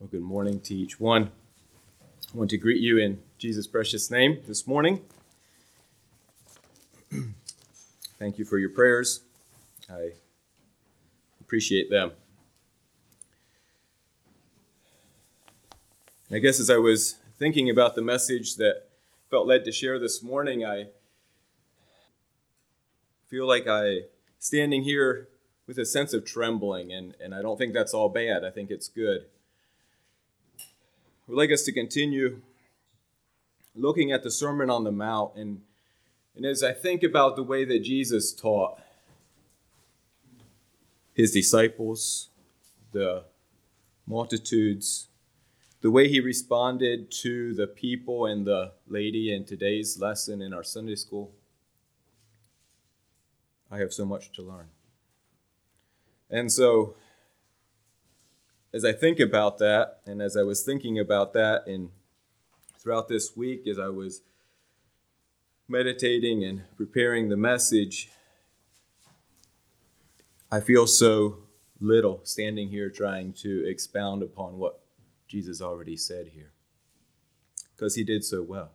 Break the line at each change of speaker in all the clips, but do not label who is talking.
Well, good morning to each one. I want to greet you in Jesus' precious name this morning. Thank you for your prayers. I appreciate them. I guess as I was thinking about the message that felt led to share this morning, I feel like I standing here with a sense of trembling, and, and I don't think that's all bad. I think it's good. Would like us to continue looking at the Sermon on the Mount. And, and as I think about the way that Jesus taught his disciples, the multitudes, the way he responded to the people and the lady in today's lesson in our Sunday school, I have so much to learn. And so as I think about that, and as I was thinking about that, and throughout this week, as I was meditating and preparing the message, I feel so little standing here trying to expound upon what Jesus already said here, because he did so well.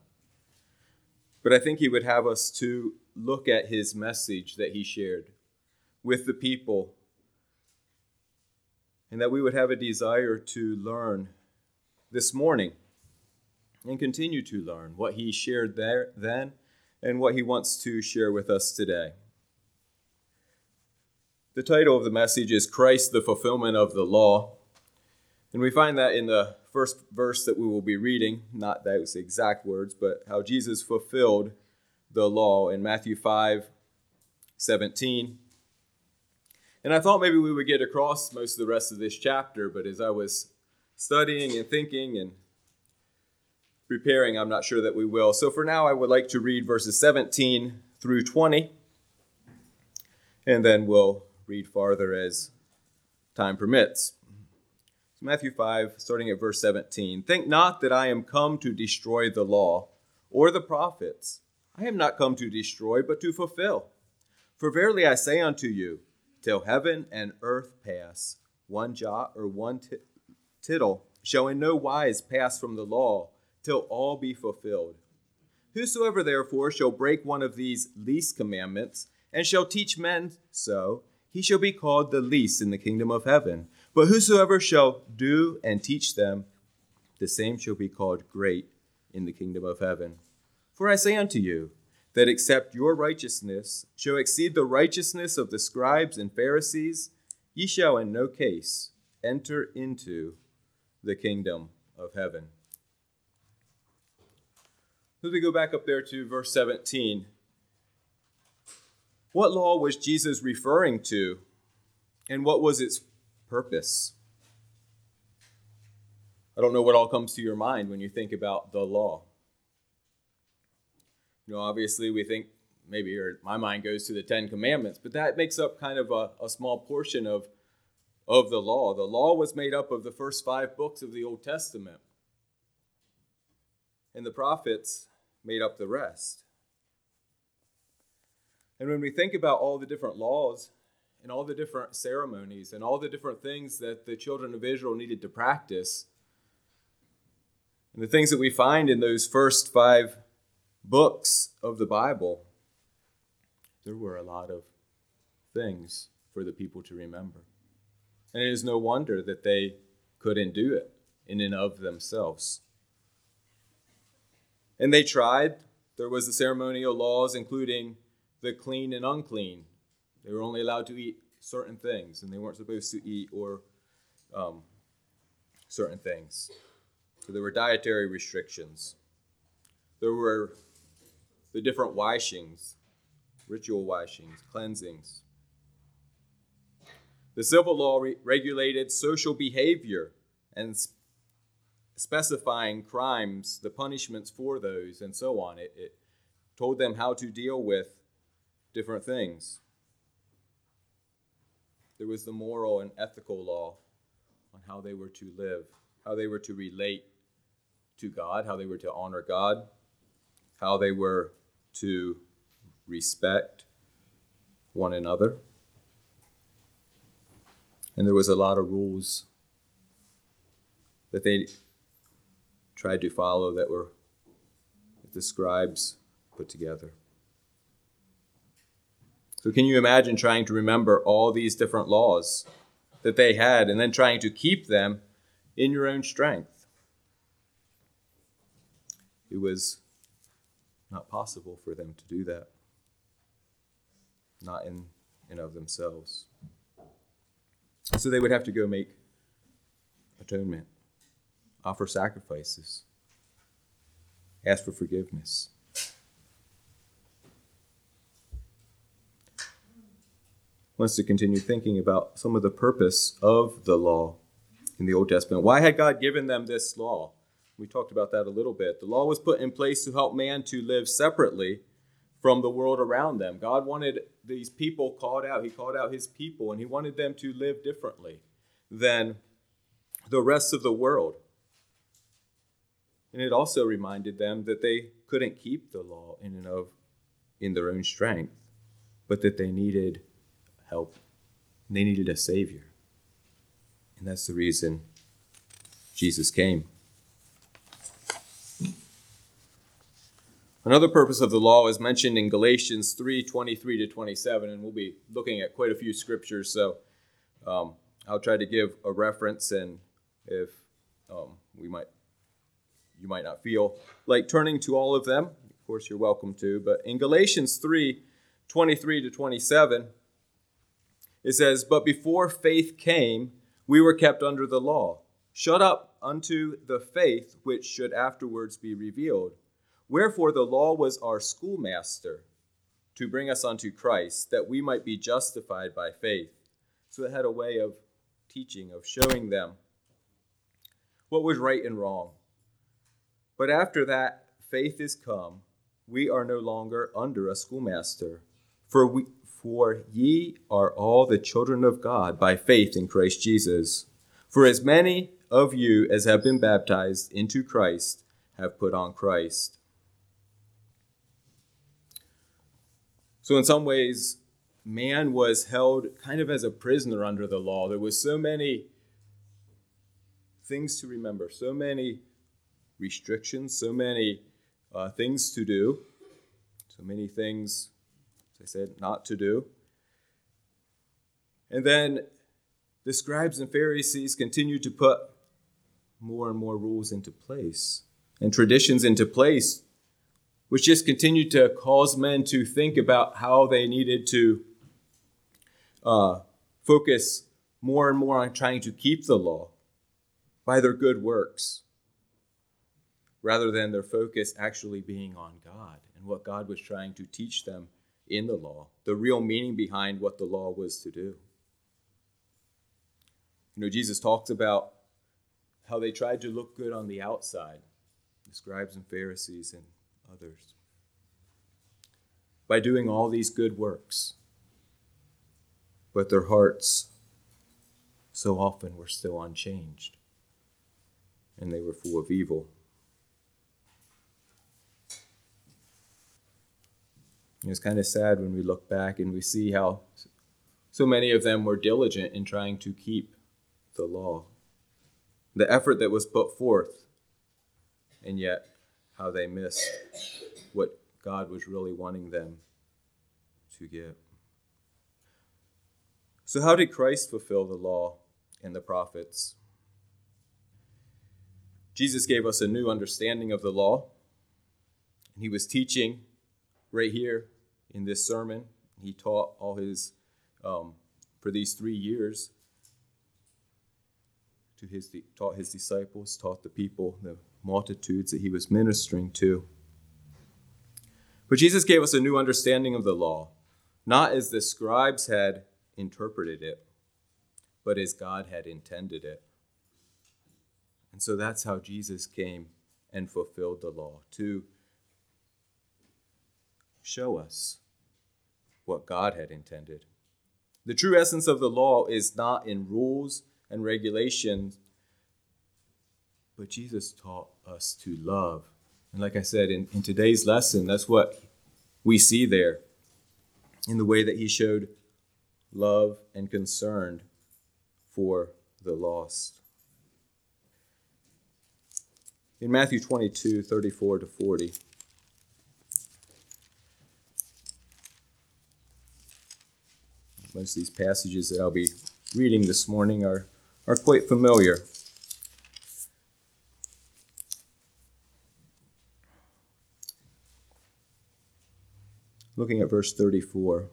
But I think he would have us to look at his message that he shared with the people and that we would have a desire to learn this morning and continue to learn what he shared there then and what he wants to share with us today. The title of the message is Christ the fulfillment of the law. And we find that in the first verse that we will be reading, not those exact words, but how Jesus fulfilled the law in Matthew 5 17. And I thought maybe we would get across most of the rest of this chapter, but as I was studying and thinking and preparing, I'm not sure that we will. So for now, I would like to read verses 17 through 20, and then we'll read farther as time permits. So Matthew 5, starting at verse 17. Think not that I am come to destroy the law or the prophets. I am not come to destroy, but to fulfill. For verily I say unto you, till heaven and earth pass, one jot or one t- tittle shall in no wise pass from the law, till all be fulfilled. Whosoever therefore shall break one of these least commandments, and shall teach men so, he shall be called the least in the kingdom of heaven. But whosoever shall do and teach them, the same shall be called great in the kingdom of heaven. For I say unto you, that except your righteousness shall exceed the righteousness of the scribes and Pharisees, ye shall in no case enter into the kingdom of heaven. As we go back up there to verse 17, what law was Jesus referring to, and what was its purpose? I don't know what all comes to your mind when you think about the law. You know, obviously, we think maybe, or my mind goes to the Ten Commandments, but that makes up kind of a, a small portion of, of the law. The law was made up of the first five books of the Old Testament, and the prophets made up the rest. And when we think about all the different laws and all the different ceremonies and all the different things that the children of Israel needed to practice, and the things that we find in those first five books of the Bible, there were a lot of things for the people to remember. And it is no wonder that they couldn't do it in and of themselves. And they tried. There was the ceremonial laws, including the clean and unclean. They were only allowed to eat certain things, and they weren't supposed to eat or um, certain things. So there were dietary restrictions. There were the different washings, ritual washings, cleansings. The civil law re- regulated social behavior and sp- specifying crimes, the punishments for those, and so on. It, it told them how to deal with different things. There was the moral and ethical law on how they were to live, how they were to relate to God, how they were to honor God, how they were to respect one another. And there was a lot of rules that they tried to follow that were that the scribes put together. So, can you imagine trying to remember all these different laws that they had and then trying to keep them in your own strength? It was not possible for them to do that, not in and of themselves. So they would have to go make atonement, offer sacrifices, ask for forgiveness. Wants to continue thinking about some of the purpose of the law in the Old Testament. Why had God given them this law? We talked about that a little bit. The law was put in place to help man to live separately from the world around them. God wanted these people called out. He called out his people, and he wanted them to live differently than the rest of the world. And it also reminded them that they couldn't keep the law in and of in their own strength, but that they needed help. They needed a savior. And that's the reason Jesus came. Another purpose of the law is mentioned in Galatians 3 23 to 27, and we'll be looking at quite a few scriptures, so um, I'll try to give a reference, and if um, we might, you might not feel like turning to all of them, of course, you're welcome to. But in Galatians 3 23 to 27, it says, But before faith came, we were kept under the law, shut up unto the faith which should afterwards be revealed. Wherefore the law was our schoolmaster to bring us unto Christ, that we might be justified by faith. So it had a way of teaching, of showing them what was right and wrong. But after that faith is come, we are no longer under a schoolmaster. For we for ye are all the children of God by faith in Christ Jesus. For as many of you as have been baptized into Christ have put on Christ. So, in some ways, man was held kind of as a prisoner under the law. There was so many things to remember, so many restrictions, so many uh, things to do, so many things, as I said, not to do. And then the scribes and Pharisees continued to put more and more rules into place and traditions into place which just continued to cause men to think about how they needed to uh, focus more and more on trying to keep the law by their good works, rather than their focus actually being on God and what God was trying to teach them in the law, the real meaning behind what the law was to do. You know, Jesus talks about how they tried to look good on the outside, the scribes and Pharisees and others by doing all these good works. But their hearts so often were still unchanged, and they were full of evil. It's kind of sad when we look back and we see how so many of them were diligent in trying to keep the law. The effort that was put forth, and yet how they missed what God was really wanting them to get. So, how did Christ fulfill the law and the prophets? Jesus gave us a new understanding of the law. And he was teaching right here in this sermon. He taught all his, um, for these three years, to his, taught his disciples, taught the people, the multitudes that he was ministering to. But Jesus gave us a new understanding of the law, not as the scribes had interpreted it, but as God had intended it. And so that's how Jesus came and fulfilled the law to show us what God had intended. The true essence of the law is not in rules and regulations, but Jesus taught us to love and like I said, in, in today's lesson, that's what we see there in the way that he showed love and concern for the lost. in Matthew 22 34 to 40. Most of these passages that I'll be reading this morning are, are quite familiar. Looking at verse 34.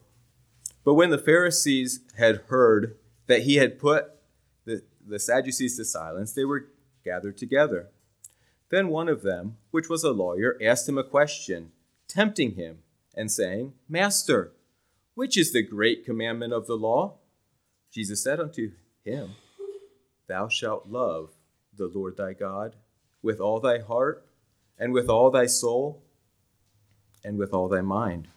But when the Pharisees had heard that he had put the, the Sadducees to silence, they were gathered together. Then one of them, which was a lawyer, asked him a question, tempting him, and saying, Master, which is the great commandment of the law? Jesus said unto him, Thou shalt love the Lord thy God with all thy heart, and with all thy soul, and with all thy mind.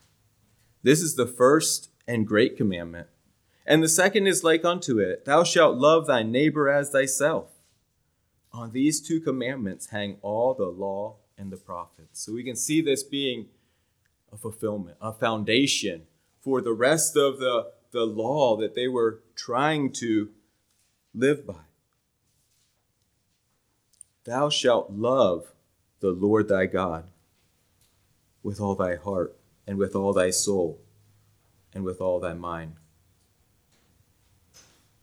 This is the first and great commandment. And the second is like unto it Thou shalt love thy neighbor as thyself. On these two commandments hang all the law and the prophets. So we can see this being a fulfillment, a foundation for the rest of the, the law that they were trying to live by. Thou shalt love the Lord thy God with all thy heart and with all thy soul and with all thy mind.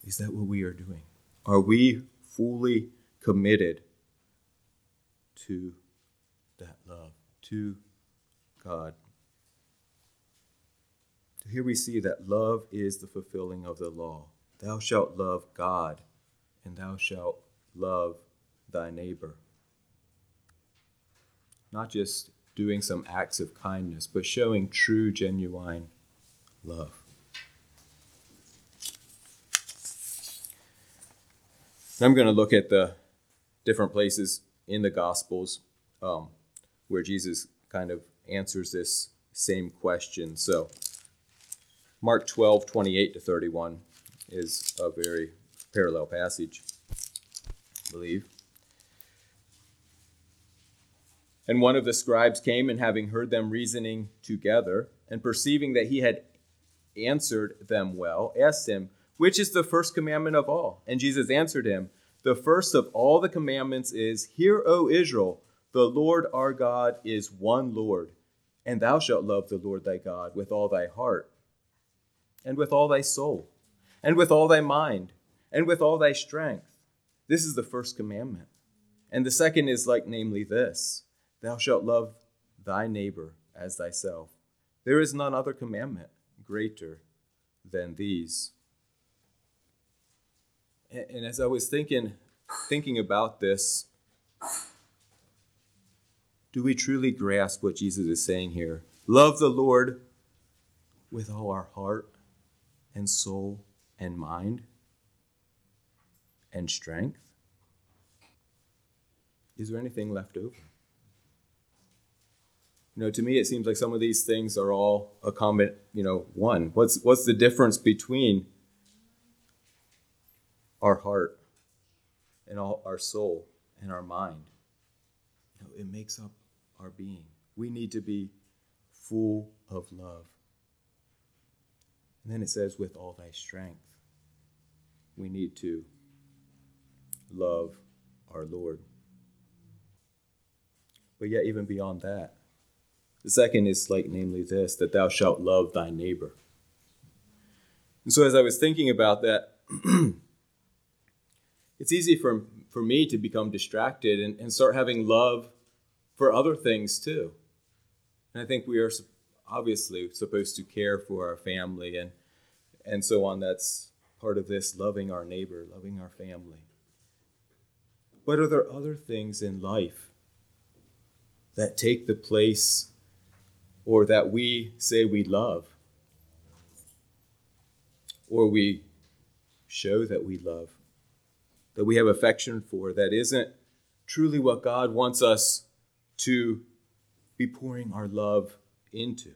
Is that what we are doing? Are we fully committed to that love, to God? Here we see that love is the fulfilling of the law. Thou shalt love God, and thou shalt love thy neighbor. Not just doing some acts of kindness, but showing true, genuine love. I'm going to look at the different places in the Gospels um, where Jesus kind of answers this same question. So, Mark 12, 28 to 31 is a very parallel passage, I believe. And one of the scribes came, and having heard them reasoning together, and perceiving that he had answered them well, asked him, Which is the first commandment of all? And Jesus answered him, The first of all the commandments is, Hear, O Israel, the Lord our God is one Lord, and thou shalt love the Lord thy God with all thy heart and with all thy soul, and with all thy mind, and with all thy strength. This is the first commandment. And the second is like, namely, this Thou shalt love thy neighbor as thyself. There is none other commandment greater than these. And, as I was thinking, thinking about this, do we truly grasp what Jesus is saying here? Love the Lord with all our heart, and soul and mind and strength? Is there anything left over? You know, to me, it seems like some of these things are all a common, you know, one. What's what's the difference between our heart and all our soul and our mind? You know, it makes up our being. We need to be full of love. And then it says, with all thy strength. We need to love our Lord. But yet, even beyond that, the second is like, namely, this that thou shalt love thy neighbor. And so, as I was thinking about that, it's easy for, for me to become distracted and, and start having love for other things too. And I think we are obviously supposed to care for our family and and so on. That's part of this loving our neighbor, loving our family. But are there other things in life that take the place or that we say we love or we show that we love, that we have affection for, that isn't truly what God wants us to be pouring our love into?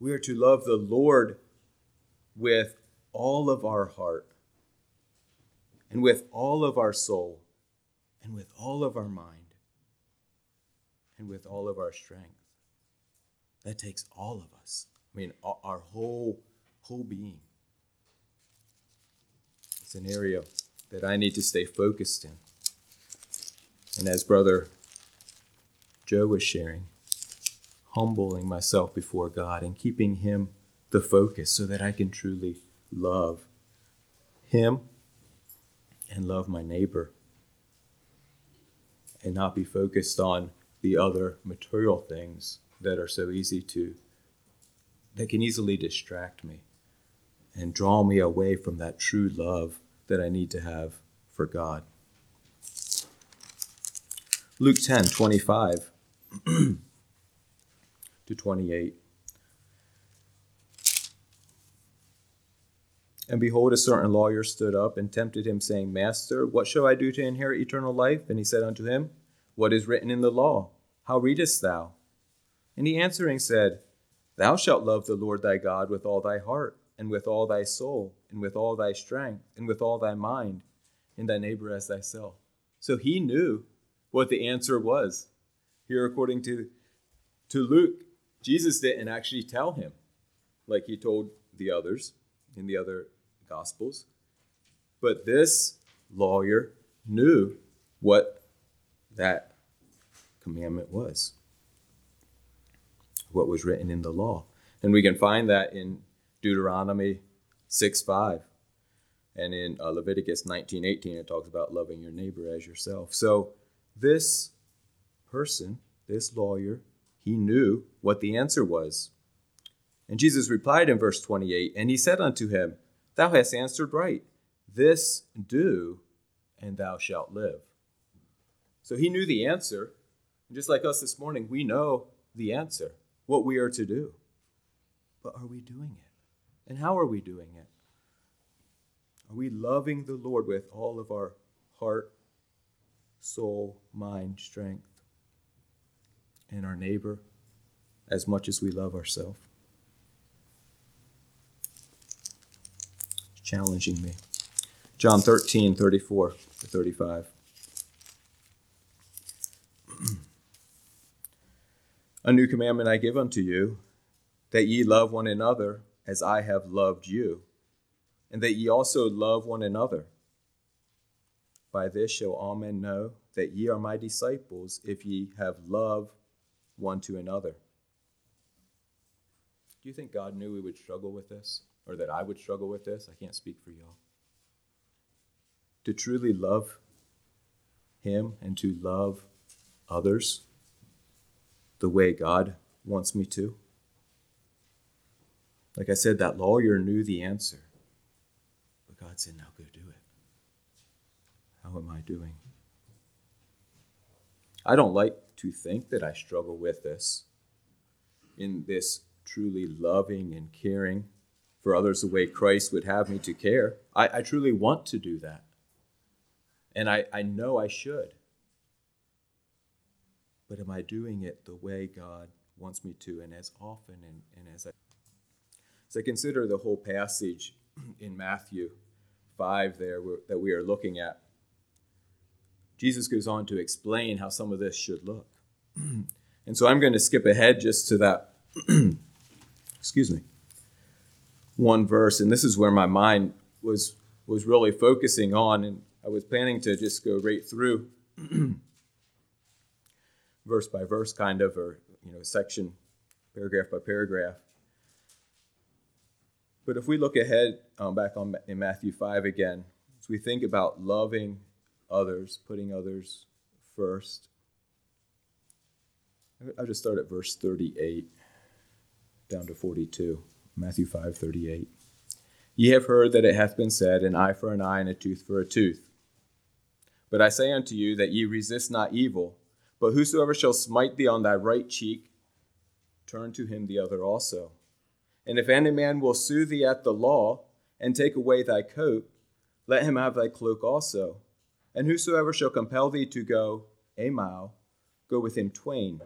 We are to love the Lord with all of our heart, and with all of our soul, and with all of our mind, and with all of our strength. That takes all of us. I mean, our whole whole being. It's an area that I need to stay focused in. And as Brother Joe was sharing, humbling myself before God and keeping Him the focus so that I can truly love Him and love my neighbor and not be focused on the other material things that are so easy to, that can easily distract me and draw me away from that true love that I need to have for God. Luke 10 25 to 28. And behold, a certain lawyer stood up and tempted him, saying, Master, what shall I do to inherit eternal life? And he said unto him, What is written in the law? How readest thou? And he answering said, Thou shalt love the Lord thy God with all thy heart, and with all thy soul, and with all thy strength, and with all thy mind, and thy neighbor as thyself. So he knew what the answer was. Here, according to, to Luke, Jesus didn't actually tell him like he told the others in the other Gospels. But this lawyer knew what that commandment was, what was written in the law. And we can find that in Deuteronomy 6 5. And in uh, Leviticus 19 18, it talks about loving your neighbor as yourself. So this person, this lawyer, he knew what the answer was. And Jesus replied in verse 28 And he said unto him, Thou hast answered right. This do, and thou shalt live. So he knew the answer. And just like us this morning, we know the answer, what we are to do. But are we doing it? And how are we doing it? Are we loving the Lord with all of our heart, soul, mind, strength, and our neighbor as much as we love ourselves? challenging me. John 13, 34 to 35. A new commandment I give unto you, that ye love one another as I have loved you, and that ye also love one another. By this shall all men know that ye are my disciples, if ye have love one to another. Do you think God knew we would struggle with this? or that I would struggle with this. I can't speak for y'all. To truly love Him and to love others the way God wants me to. Like I said, that lawyer knew the answer. But God said, now go do it. How am I doing? I don't like to think that I struggle with this in this truly loving and caring for others the way Christ would have me to care. I, I truly want to do that. And I, I know I should. But am I doing it the way God wants me to and as often and, and as I as I consider the whole passage in Matthew 5 there that we are looking at, Jesus goes on to explain how some of this should look. and so I'm going to skip ahead just to that, excuse me, one verse, and this is where my mind was was really focusing on, and I was planning to just go right through verse by verse, kind of, or you know, section, paragraph by paragraph. But if we look ahead, um, back on in Matthew five again, as we think about loving others, putting others first, I'll just start at verse thirty-eight down to forty-two. Matthew 5:38. Ye have heard that it hath been said, an eye for an eye and a tooth for a tooth. But I say unto you that ye resist not evil, but whosoever shall smite thee on thy right cheek, turn to him the other also. And if any man will sue thee at the law, and take away thy coat, let him have thy cloak also. And whosoever shall compel thee to go a mile, go with him twain.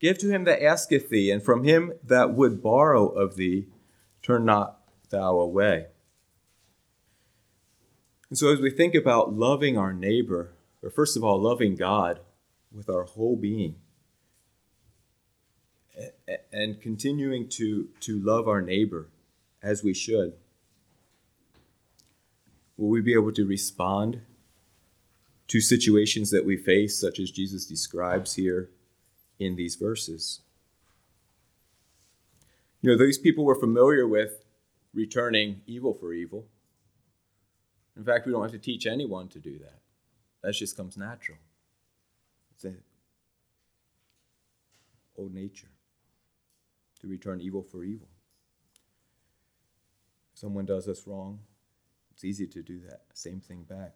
Give to him that asketh thee, and from him that would borrow of thee, turn not thou away. And so, as we think about loving our neighbor, or first of all, loving God with our whole being, and continuing to, to love our neighbor as we should, will we be able to respond to situations that we face, such as Jesus describes here in these verses. You know, these people were familiar with returning evil for evil. In fact, we don't have to teach anyone to do that. That just comes natural. It's a old nature to return evil for evil. If someone does us wrong, it's easy to do that same thing back.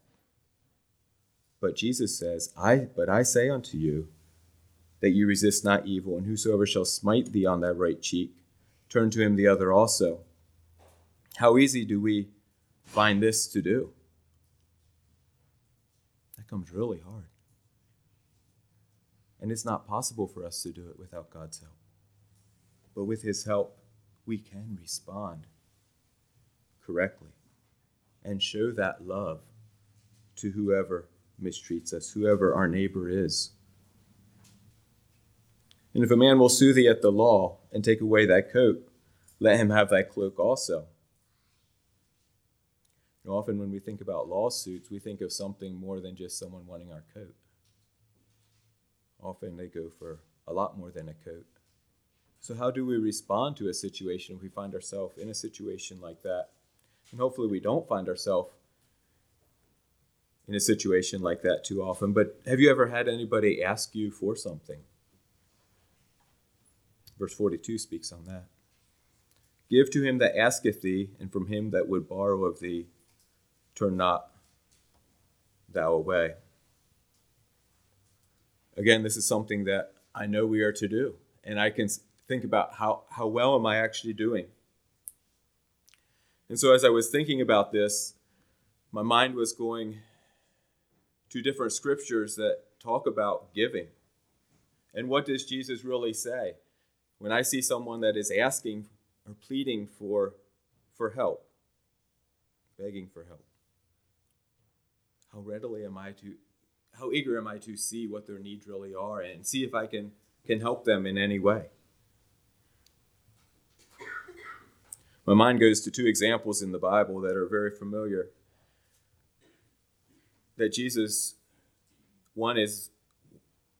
But Jesus says, I but I say unto you that you resist not evil, and whosoever shall smite thee on thy right cheek, turn to him the other also. How easy do we find this to do? Comes really hard. And it's not possible for us to do it without God's help. But with His help, we can respond correctly and show that love to whoever mistreats us, whoever our neighbor is. And if a man will sue thee at the law and take away thy coat, let him have thy cloak also. Know, often when we think about lawsuits, we think of something more than just someone wanting our coat. Often they go for a lot more than a coat. So, how do we respond to a situation if we find ourselves in a situation like that? And hopefully, we don't find ourselves in a situation like that too often. But have you ever had anybody ask you for something? Verse 42 speaks on that. Give to him that asketh thee, and from him that would borrow of thee, turn not thou away. Again, this is something that I know we are to do, and I can think about how, how well am I actually doing. And so, as I was thinking about this, my mind was going to different scriptures that talk about giving. And what does Jesus really say? When I see someone that is asking or pleading for, for help, begging for help, how readily am I to, how eager am I to see what their needs really are and see if I can, can help them in any way? My mind goes to two examples in the Bible that are very familiar. That Jesus, one is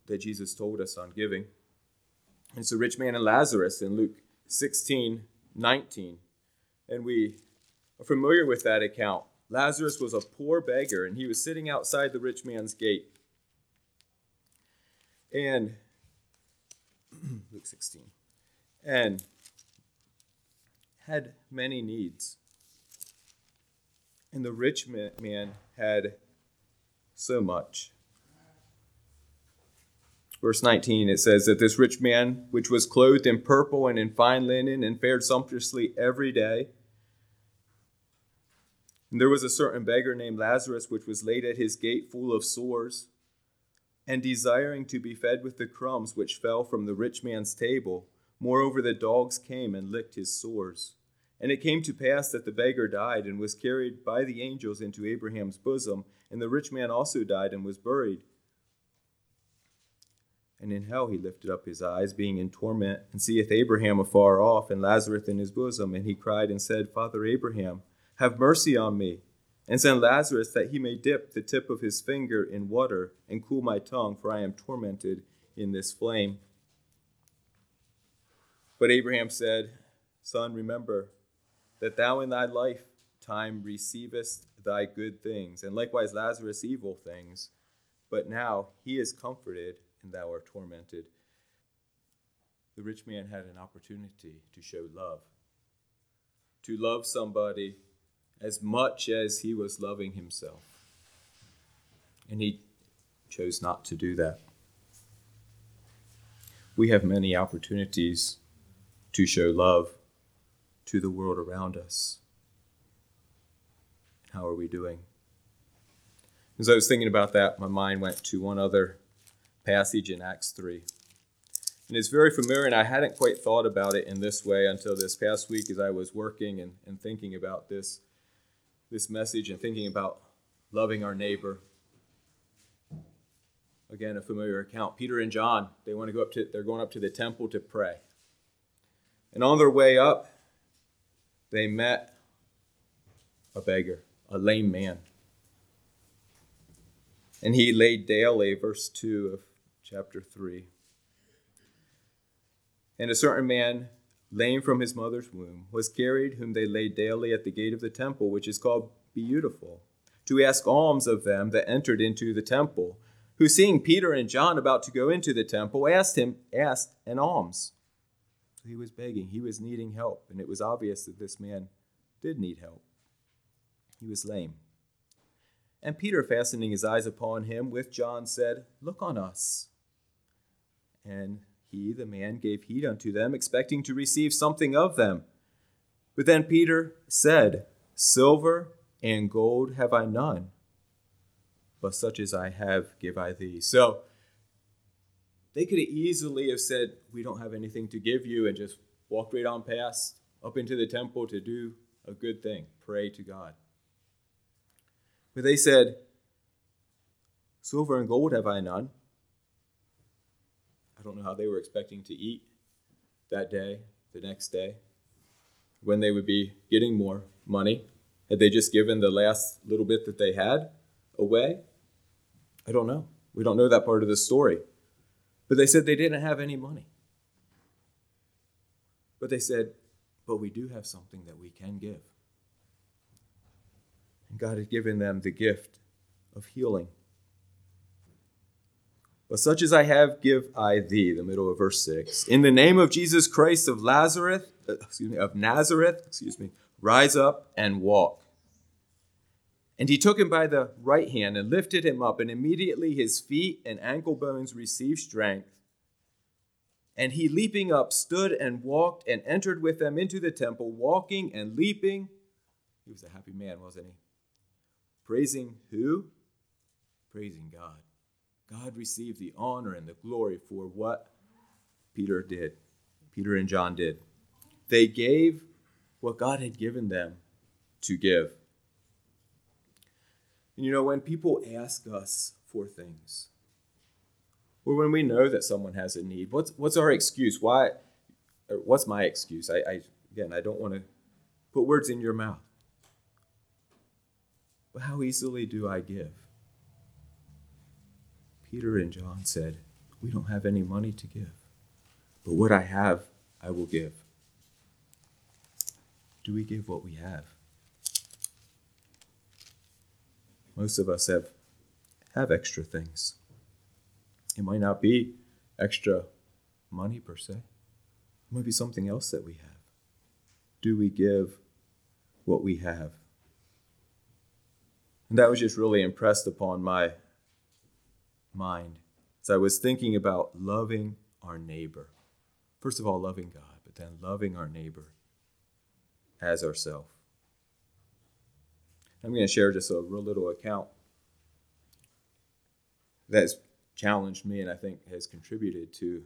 that Jesus told us on giving. It's the rich man and Lazarus in Luke 16 19. And we are familiar with that account. Lazarus was a poor beggar, and he was sitting outside the rich man's gate. And Luke 16. And had many needs. And the rich man had so much. Verse 19, it says that this rich man, which was clothed in purple and in fine linen and fared sumptuously every day, and there was a certain beggar named Lazarus, which was laid at his gate full of sores, and desiring to be fed with the crumbs which fell from the rich man's table. Moreover, the dogs came and licked his sores. And it came to pass that the beggar died and was carried by the angels into Abraham's bosom, and the rich man also died and was buried. And in hell he lifted up his eyes, being in torment, and seeth Abraham afar off, and Lazarus in his bosom. And he cried and said, Father Abraham, have mercy on me, and send Lazarus that he may dip the tip of his finger in water and cool my tongue, for I am tormented in this flame. But Abraham said, Son, remember that thou in thy lifetime receivest thy good things, and likewise Lazarus evil things. But now he is comforted, and thou art tormented. The rich man had an opportunity to show love, to love somebody as much as he was loving himself. And he chose not to do that. We have many opportunities to show love to the world around us. How are we doing? As I was thinking about that, my mind went to one other passage in Acts 3. And it's very familiar, and I hadn't quite thought about it in this way until this past week as I was working and, and thinking about this, this message and thinking about loving our neighbor again a familiar account peter and john they want to go up to they're going up to the temple to pray and on their way up, they met a beggar, a lame man. And he laid daily, verse 2 of chapter 3. And a certain man, lame from his mother's womb, was carried, whom they laid daily at the gate of the temple, which is called Beautiful, to ask alms of them that entered into the temple, who seeing Peter and John about to go into the temple, asked him, asked an alms. So he was begging, he was needing help, and it was obvious that this man did need help. He was lame. And Peter, fastening his eyes upon him with John, said, Look on us. And he, the man, gave heed unto them, expecting to receive something of them. But then Peter said, Silver and gold have I none, but such as I have give I thee. So they could easily have said, We don't have anything to give you, and just walked right on past up into the temple to do a good thing, pray to God. But they said, Silver and gold have I none. I don't know how they were expecting to eat that day, the next day, when they would be getting more money. Had they just given the last little bit that they had away? I don't know. We don't know that part of the story. But they said they didn't have any money. But they said, But we do have something that we can give. And God had given them the gift of healing. But such as I have, give I thee, the middle of verse 6. In the name of Jesus Christ of Lazarus, uh, excuse me, of Nazareth, excuse me, rise up and walk. And he took him by the right hand and lifted him up, and immediately his feet and ankle bones received strength. And he, leaping up, stood and walked and entered with them into the temple, walking and leaping. He was a happy man, wasn't he? Praising who? Praising God. God received the honor and the glory for what Peter did, Peter and John did. They gave what God had given them to give. And you know, when people ask us for things, or when we know that someone has a need, what's, what's our excuse? Why? what's my excuse? I, I again, I don't want to put words in your mouth. But how easily do I give? Peter and John said, We don't have any money to give, but what I have, I will give. Do we give what we have? Most of us have, have extra things. It might not be extra money per se, it might be something else that we have. Do we give what we have? And that was just really impressed upon my mind as I was thinking about loving our neighbor. First of all, loving God, but then loving our neighbor as ourself. I'm going to share just a real little account that's challenged me and I think has contributed to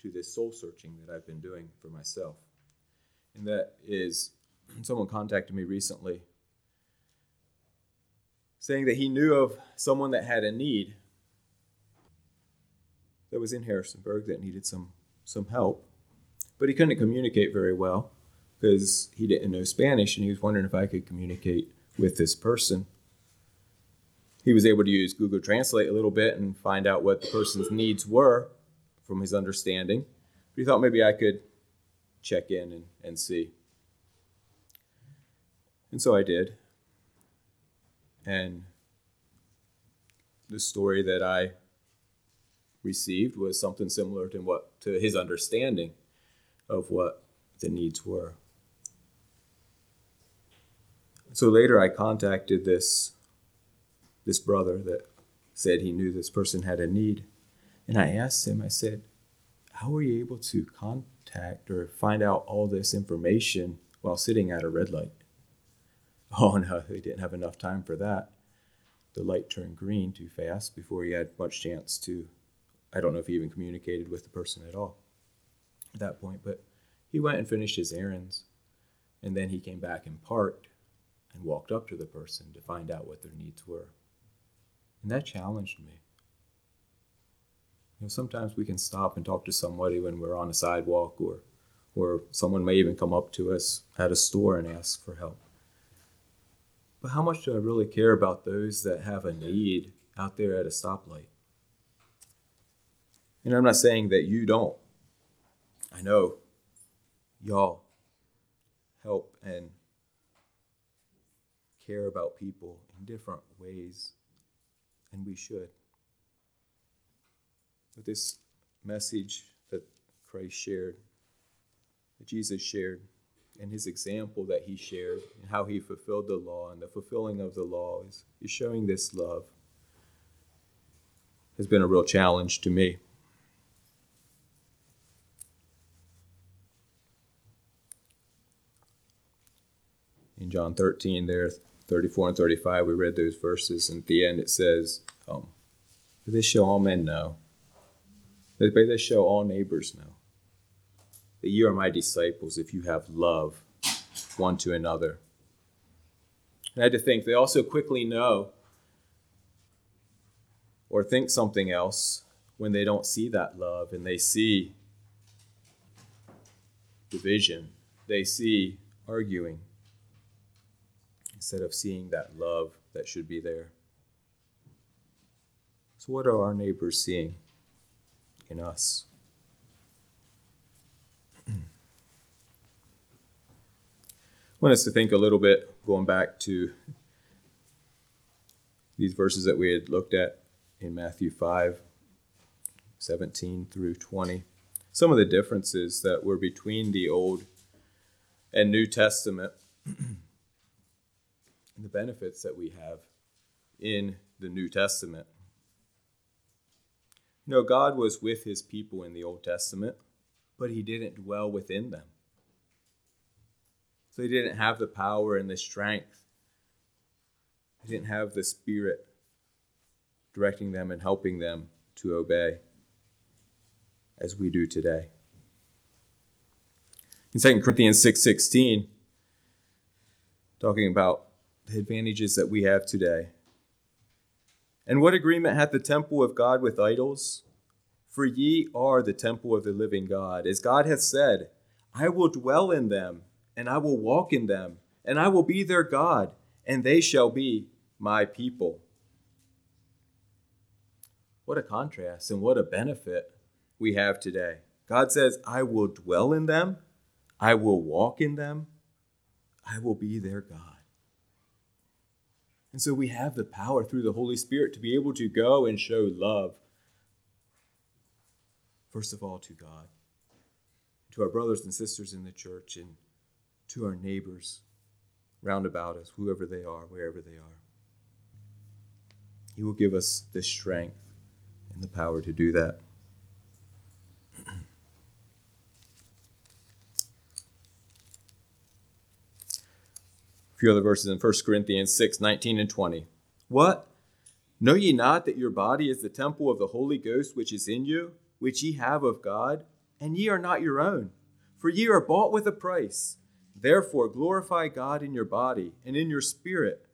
to this soul searching that I've been doing for myself. And that is someone contacted me recently saying that he knew of someone that had a need that was in Harrisonburg that needed some some help, but he couldn't communicate very well because he didn't know Spanish, and he was wondering if I could communicate with this person. He was able to use Google Translate a little bit and find out what the person's needs were from his understanding. But he thought maybe I could check in and, and see. And so I did. And the story that I received was something similar to what to his understanding of what the needs were. So later I contacted this this brother that said he knew this person had a need. And I asked him, I said, How were you able to contact or find out all this information while sitting at a red light? Oh no, they didn't have enough time for that. The light turned green too fast before he had much chance to. I don't know if he even communicated with the person at all at that point, but he went and finished his errands. And then he came back and parked and walked up to the person to find out what their needs were. And that challenged me. You know, sometimes we can stop and talk to somebody when we're on a sidewalk or or someone may even come up to us at a store and ask for help. But how much do I really care about those that have a need out there at a stoplight? And I'm not saying that you don't. I know y'all help and care about people in different ways, and we should. But this message that Christ shared, that Jesus shared, and his example that he shared, and how he fulfilled the law, and the fulfilling of the law is, is showing this love, has been a real challenge to me. In John 13, there, 34 and 35, we read those verses, and at the end it says, um, This shall all men know May this show all neighbors know that you are my disciples if you have love one to another. And I had to think, they also quickly know or think something else when they don't see that love and they see division, they see arguing instead of seeing that love that should be there. So, what are our neighbors seeing? in us. I want us to think a little bit, going back to these verses that we had looked at in Matthew 5 17 through 20. Some of the differences that were between the Old and New Testament and the benefits that we have in the New Testament. No, God was with his people in the Old Testament, but he didn't dwell within them. So he didn't have the power and the strength. He didn't have the Spirit directing them and helping them to obey as we do today. In 2 Corinthians 6:16, 6, talking about the advantages that we have today. And what agreement hath the temple of God with idols? For ye are the temple of the living God. As God hath said, I will dwell in them, and I will walk in them, and I will be their God, and they shall be my people. What a contrast and what a benefit we have today. God says, I will dwell in them, I will walk in them, I will be their God. And so we have the power through the Holy Spirit to be able to go and show love, first of all, to God, to our brothers and sisters in the church, and to our neighbors round about us, whoever they are, wherever they are. He will give us the strength and the power to do that. A few other verses in 1 Corinthians 6 19 and 20. What? Know ye not that your body is the temple of the Holy Ghost which is in you, which ye have of God, and ye are not your own? For ye are bought with a price. Therefore glorify God in your body and in your spirit,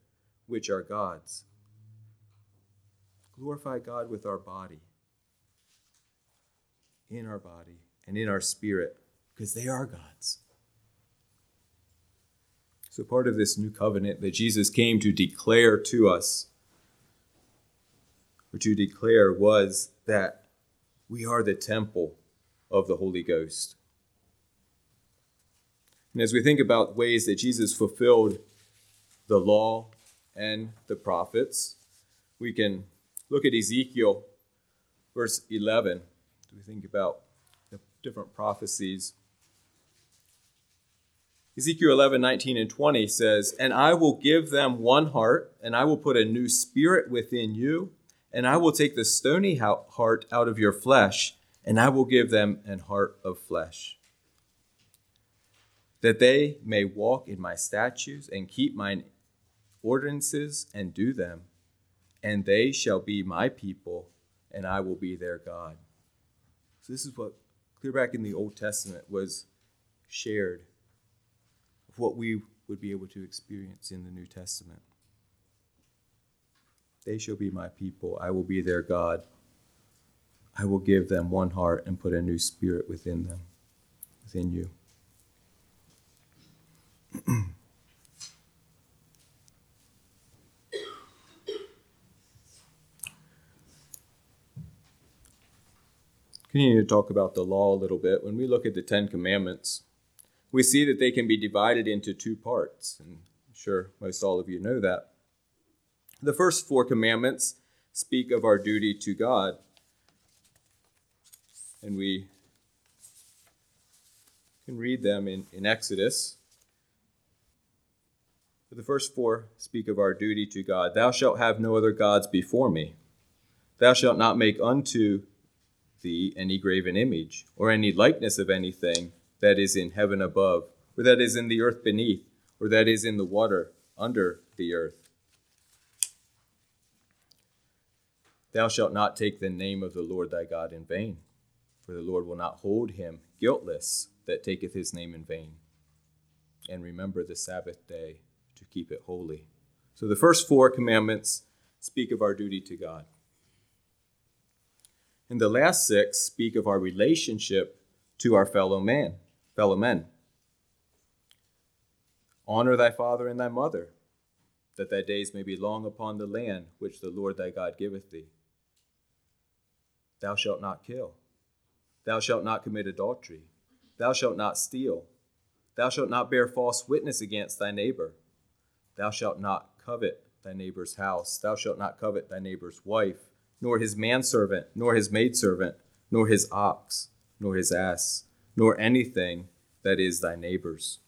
which are God's. Glorify God with our body, in our body, and in our spirit, because they are God's. So, part of this new covenant that Jesus came to declare to us, or to declare, was that we are the temple of the Holy Ghost. And as we think about ways that Jesus fulfilled the law and the prophets, we can look at Ezekiel, verse 11. Do We think about the different prophecies Ezekiel 11, 19, and 20 says, And I will give them one heart, and I will put a new spirit within you, and I will take the stony heart out of your flesh, and I will give them an heart of flesh. That they may walk in my statutes and keep mine ordinances and do them, and they shall be my people, and I will be their God. So, this is what clear back in the Old Testament was shared what we would be able to experience in the New Testament. They shall be my people. I will be their God. I will give them one heart and put a new spirit within them, within you. Continue to talk about the law a little bit. When we look at the Ten Commandments, we see that they can be divided into two parts. And I'm sure most all of you know that. The first four commandments speak of our duty to God. And we can read them in, in Exodus. The first four speak of our duty to God. Thou shalt have no other gods before me. Thou shalt not make unto thee any graven image, or any likeness of anything that is in heaven above, or that is in the earth beneath, or that is in the water under the earth. Thou shalt not take the name of the Lord thy God in vain, for the Lord will not hold him guiltless that taketh his name in vain. And remember the Sabbath day to keep it holy. So the first four commandments speak of our duty to God. And the last six speak of our relationship to our fellow man, fellow men. Honor thy father and thy mother, that thy days may be long upon the land which the Lord thy God giveth thee. Thou shalt not kill. Thou shalt not commit adultery. Thou shalt not steal. Thou shalt not bear false witness against thy neighbor. Thou shalt not covet thy neighbor's house. Thou shalt not covet thy neighbor's wife nor his manservant, nor his maidservant, nor his ox, nor his ass, nor anything that is thy neighbor's.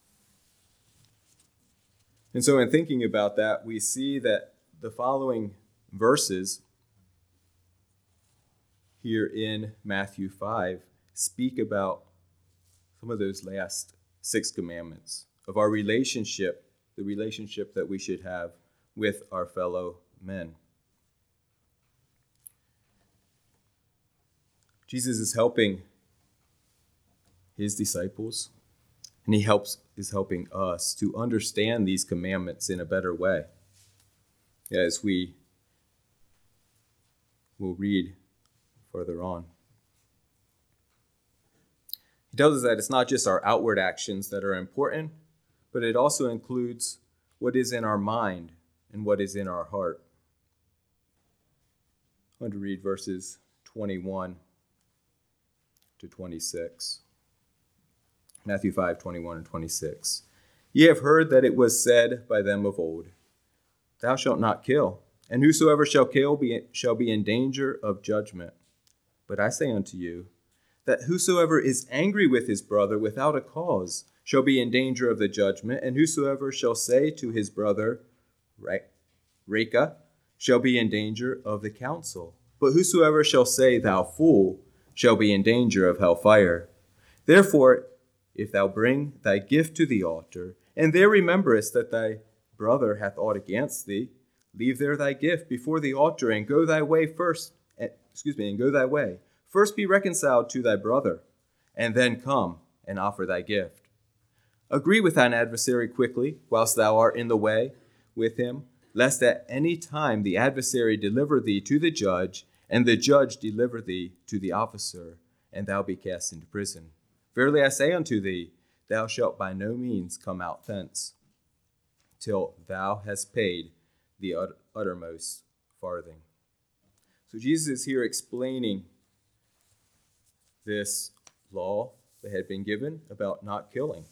And so, in thinking about that, we see that the following verses here in Matthew 5 speak about some of those last six commandments of our relationship, the relationship that we should have with our fellow men. Jesus is helping his disciples, and he helps is helping us to understand these commandments in a better way. As we will read further on. He tells us that it's not just our outward actions that are important, but it also includes what is in our mind and what is in our heart. I want to read verses 21 to 26. Matthew 5 21 and 26. Ye have heard that it was said by them of old, Thou shalt not kill, and whosoever shall kill be, shall be in danger of judgment. But I say unto you, that whosoever is angry with his brother without a cause shall be in danger of the judgment, and whosoever shall say to his brother, Raca, shall be in danger of the council. But whosoever shall say, Thou fool, shall be in danger of hell fire. Therefore, if thou bring thy gift to the altar, and there rememberest that thy brother hath aught against thee, leave there thy gift before the altar, and go thy way first. Eh, excuse me, and go thy way. First be reconciled to thy brother, and then come and offer thy gift. Agree with thine adversary quickly, whilst thou art in the way with him, lest at any time the adversary deliver thee to the judge, and the judge deliver thee to the officer, and thou be cast into prison. Verily I say unto thee, thou shalt by no means come out thence, till thou hast paid the uttermost farthing. So Jesus is here explaining this law that had been given about not killing.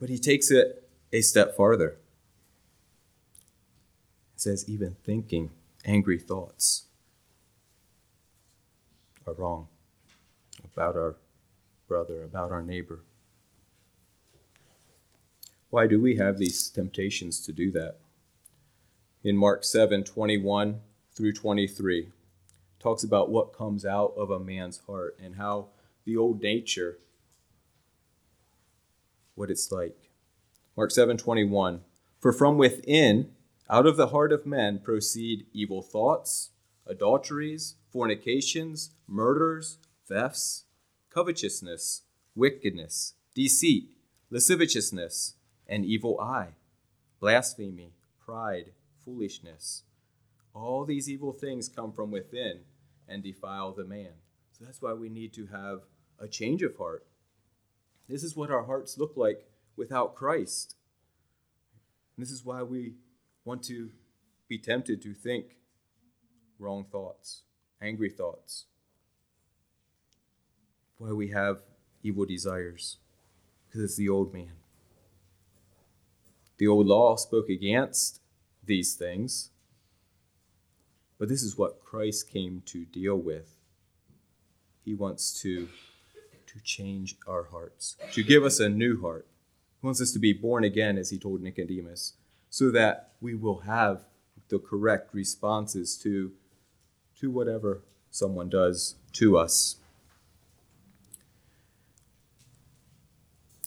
But he takes it a step farther. It says, even thinking angry thoughts are wrong about our brother, about our neighbor. Why do we have these temptations to do that? In Mark 7 21 through 23, talks about what comes out of a man's heart and how the old nature, what it's like. Mark 7 21, for from within, out of the heart of men, proceed evil thoughts, adulteries, fornications, murders, thefts, covetousness, wickedness, deceit, lasciviousness, an evil eye, blasphemy, pride, foolishness. All these evil things come from within and defile the man. So that's why we need to have a change of heart. This is what our hearts look like without Christ. this is why we want to be tempted to think wrong thoughts angry thoughts. why we have evil desires, because it's the old man. The old law spoke against these things, but this is what Christ came to deal with. He wants to, to change our hearts, to give us a new heart. He wants us to be born again, as he told Nicodemus, so that we will have the correct responses to, to whatever someone does to us.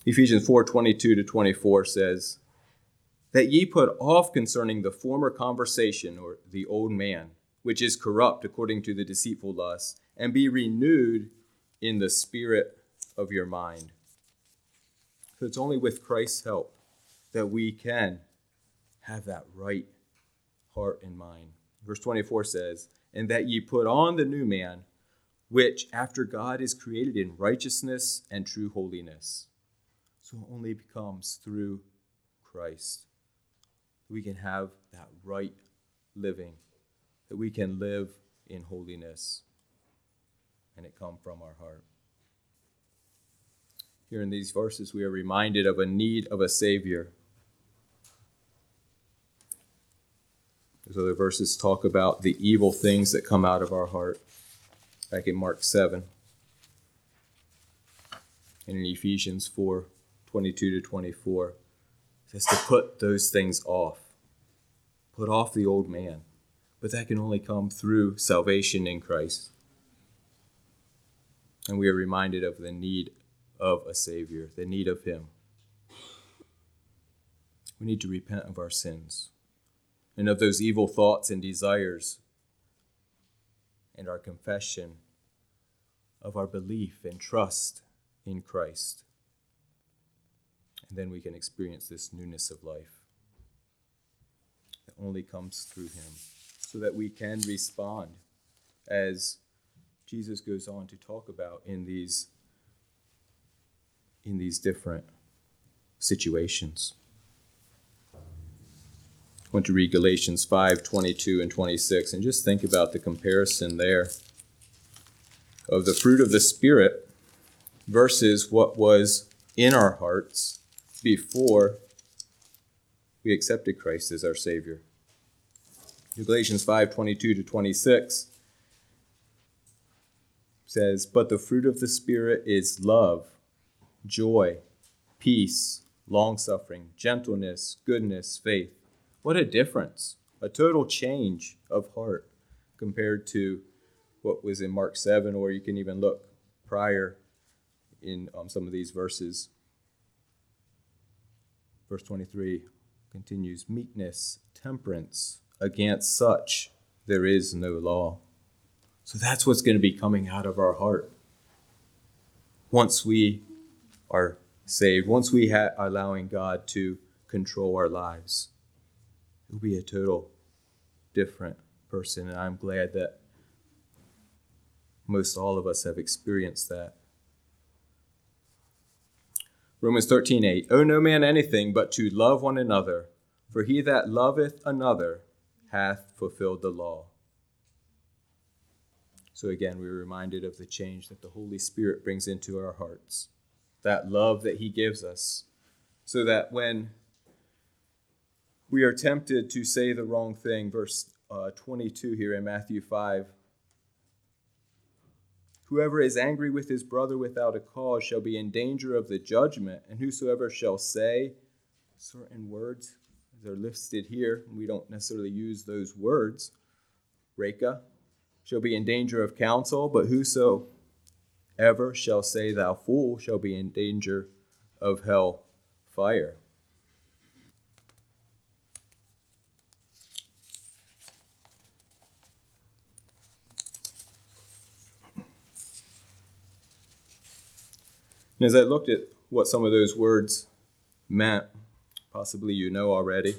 Ephesians 4 22 to 24 says, That ye put off concerning the former conversation, or the old man, which is corrupt according to the deceitful lusts, and be renewed in the spirit of your mind. So it's only with Christ's help that we can have that right heart and mind. Verse 24 says, And that ye put on the new man, which after God is created in righteousness and true holiness. So it only becomes through Christ. We can have that right living, that we can live in holiness, and it come from our heart. Here in these verses, we are reminded of a need of a Savior Those other verses talk about the evil things that come out of our heart. Back in Mark 7 and in Ephesians 4 22 to 24. It says to put those things off. Put off the old man. But that can only come through salvation in Christ. And we are reminded of the need of a Savior, the need of Him. We need to repent of our sins and of those evil thoughts and desires, and our confession of our belief and trust in Christ. And then we can experience this newness of life that only comes through Him, so that we can respond as Jesus goes on to talk about in these in these different situations I want to read Galatians 5 22 and 26 and just think about the comparison there of the fruit of the Spirit versus what was in our hearts before we accepted Christ as our Savior. Galatians 5 22 to 26 says, But the fruit of the Spirit is love, joy, peace, long suffering, gentleness, goodness, faith what a difference. A total change of heart compared to what was in Mark 7, or you can even look prior in um, some of these verses. Verse 23 continues meekness, temperance. Against such there is no law. So that's what's going to be coming out of our heart once we are saved, once we are allowing God to control our lives it will be a total different person. And I'm glad that most all of us have experienced that. Romans 13, 8. Owe no man anything but to love one another, for he that loveth another hath fulfilled the law. So again, we're reminded of the change that the Holy Spirit brings into our hearts, that love that he gives us, so that when we are tempted to say the wrong thing. Verse uh, 22 here in Matthew 5. Whoever is angry with his brother without a cause shall be in danger of the judgment, and whosoever shall say certain words, they're listed here, we don't necessarily use those words, Raca, shall be in danger of counsel, but whoso ever shall say thou fool shall be in danger of hell fire. And as I looked at what some of those words meant, possibly you know already,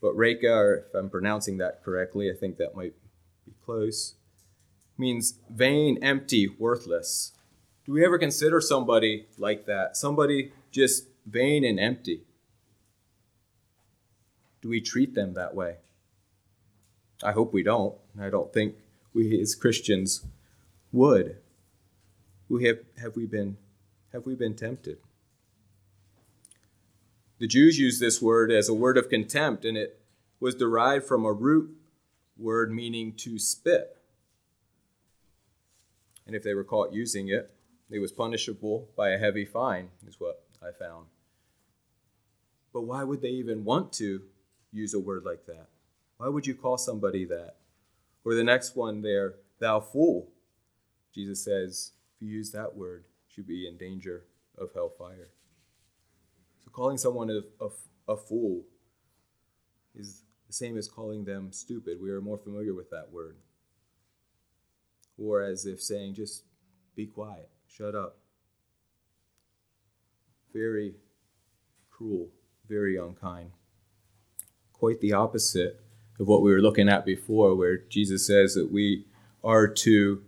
but Raca, or if I'm pronouncing that correctly, I think that might be close, means vain, empty, worthless. Do we ever consider somebody like that? Somebody just vain and empty? Do we treat them that way? I hope we don't. I don't think we as Christians would. We have, have we been have we been tempted? The Jews used this word as a word of contempt, and it was derived from a root word meaning to spit. And if they were caught using it, it was punishable by a heavy fine, is what I found. But why would they even want to use a word like that? Why would you call somebody that? Or the next one there, thou fool. Jesus says, if you use that word, you be in danger of hellfire. Calling someone a, a, a fool is the same as calling them stupid. We are more familiar with that word. Or as if saying, just be quiet, shut up. Very cruel, very unkind. Quite the opposite of what we were looking at before, where Jesus says that we are to,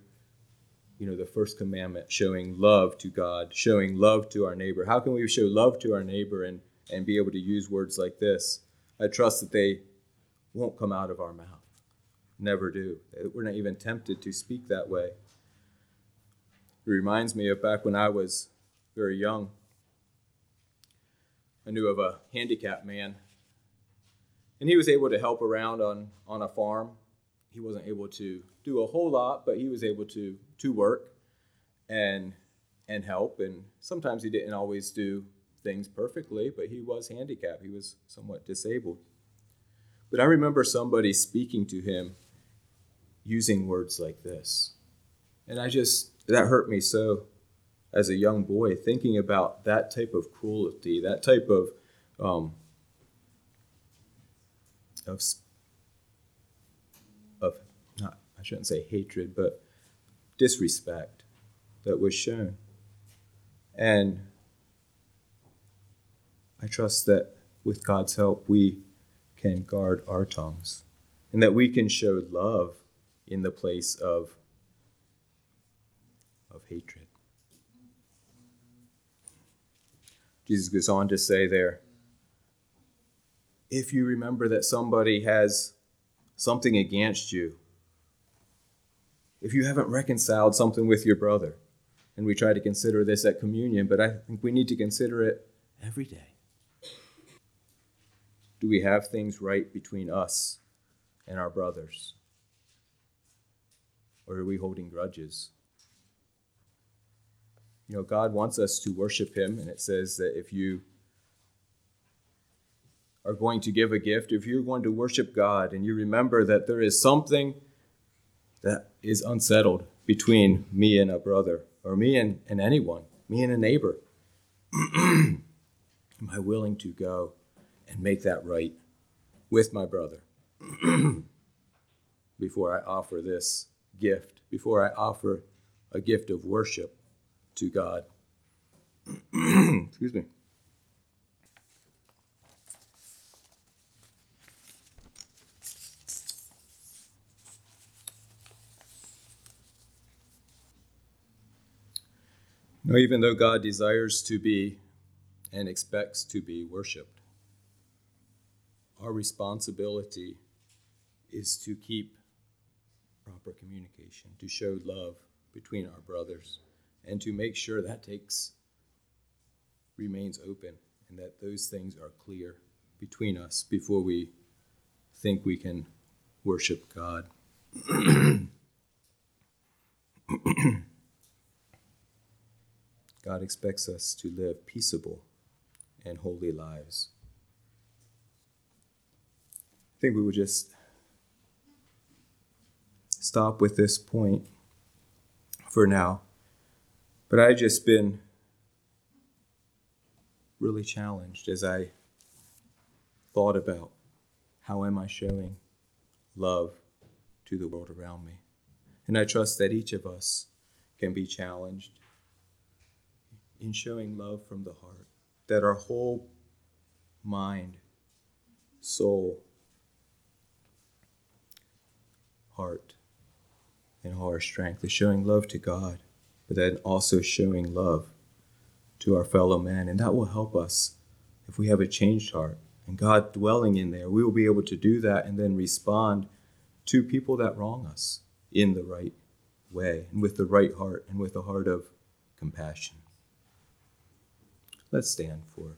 you know, the first commandment, showing love to God, showing love to our neighbor. How can we show love to our neighbor and, and be able to use words like this? I trust that they won't come out of our mouth. Never do. We're not even tempted to speak that way. It reminds me of back when I was very young. I knew of a handicapped man and he was able to help around on, on a farm. He wasn't able to do a whole lot, but he was able to to work and and help. And sometimes he didn't always do things perfectly, but he was handicapped. He was somewhat disabled. But I remember somebody speaking to him using words like this. And I just, that hurt me so as a young boy, thinking about that type of cruelty, that type of um, of of not I shouldn't say hatred, but disrespect that was shown. And I trust that with God's help we can guard our tongues and that we can show love in the place of of hatred. Jesus goes on to say there if you remember that somebody has something against you, if you haven't reconciled something with your brother, and we try to consider this at communion, but I think we need to consider it every day. Do we have things right between us and our brothers? Or are we holding grudges? You know, God wants us to worship Him, and it says that if you are going to give a gift, if you're going to worship God and you remember that there is something that is unsettled between me and a brother, or me and, and anyone, me and a neighbor, am I willing to go and make that right with my brother before I offer this gift, before I offer a gift of worship to God? Excuse me. No, even though God desires to be and expects to be worshiped, our responsibility is to keep proper communication, to show love between our brothers, and to make sure that takes remains open and that those things are clear between us before we think we can worship God. God expects us to live peaceable and holy lives. I think we would just stop with this point for now. But I've just been really challenged as I thought about how am I showing love to the world around me. And I trust that each of us can be challenged in showing love from the heart, that our whole mind, soul, heart, and all our strength is showing love to God, but then also showing love to our fellow man. And that will help us if we have a changed heart and God dwelling in there. We will be able to do that and then respond to people that wrong us in the right way and with the right heart and with a heart of compassion. Let's stand for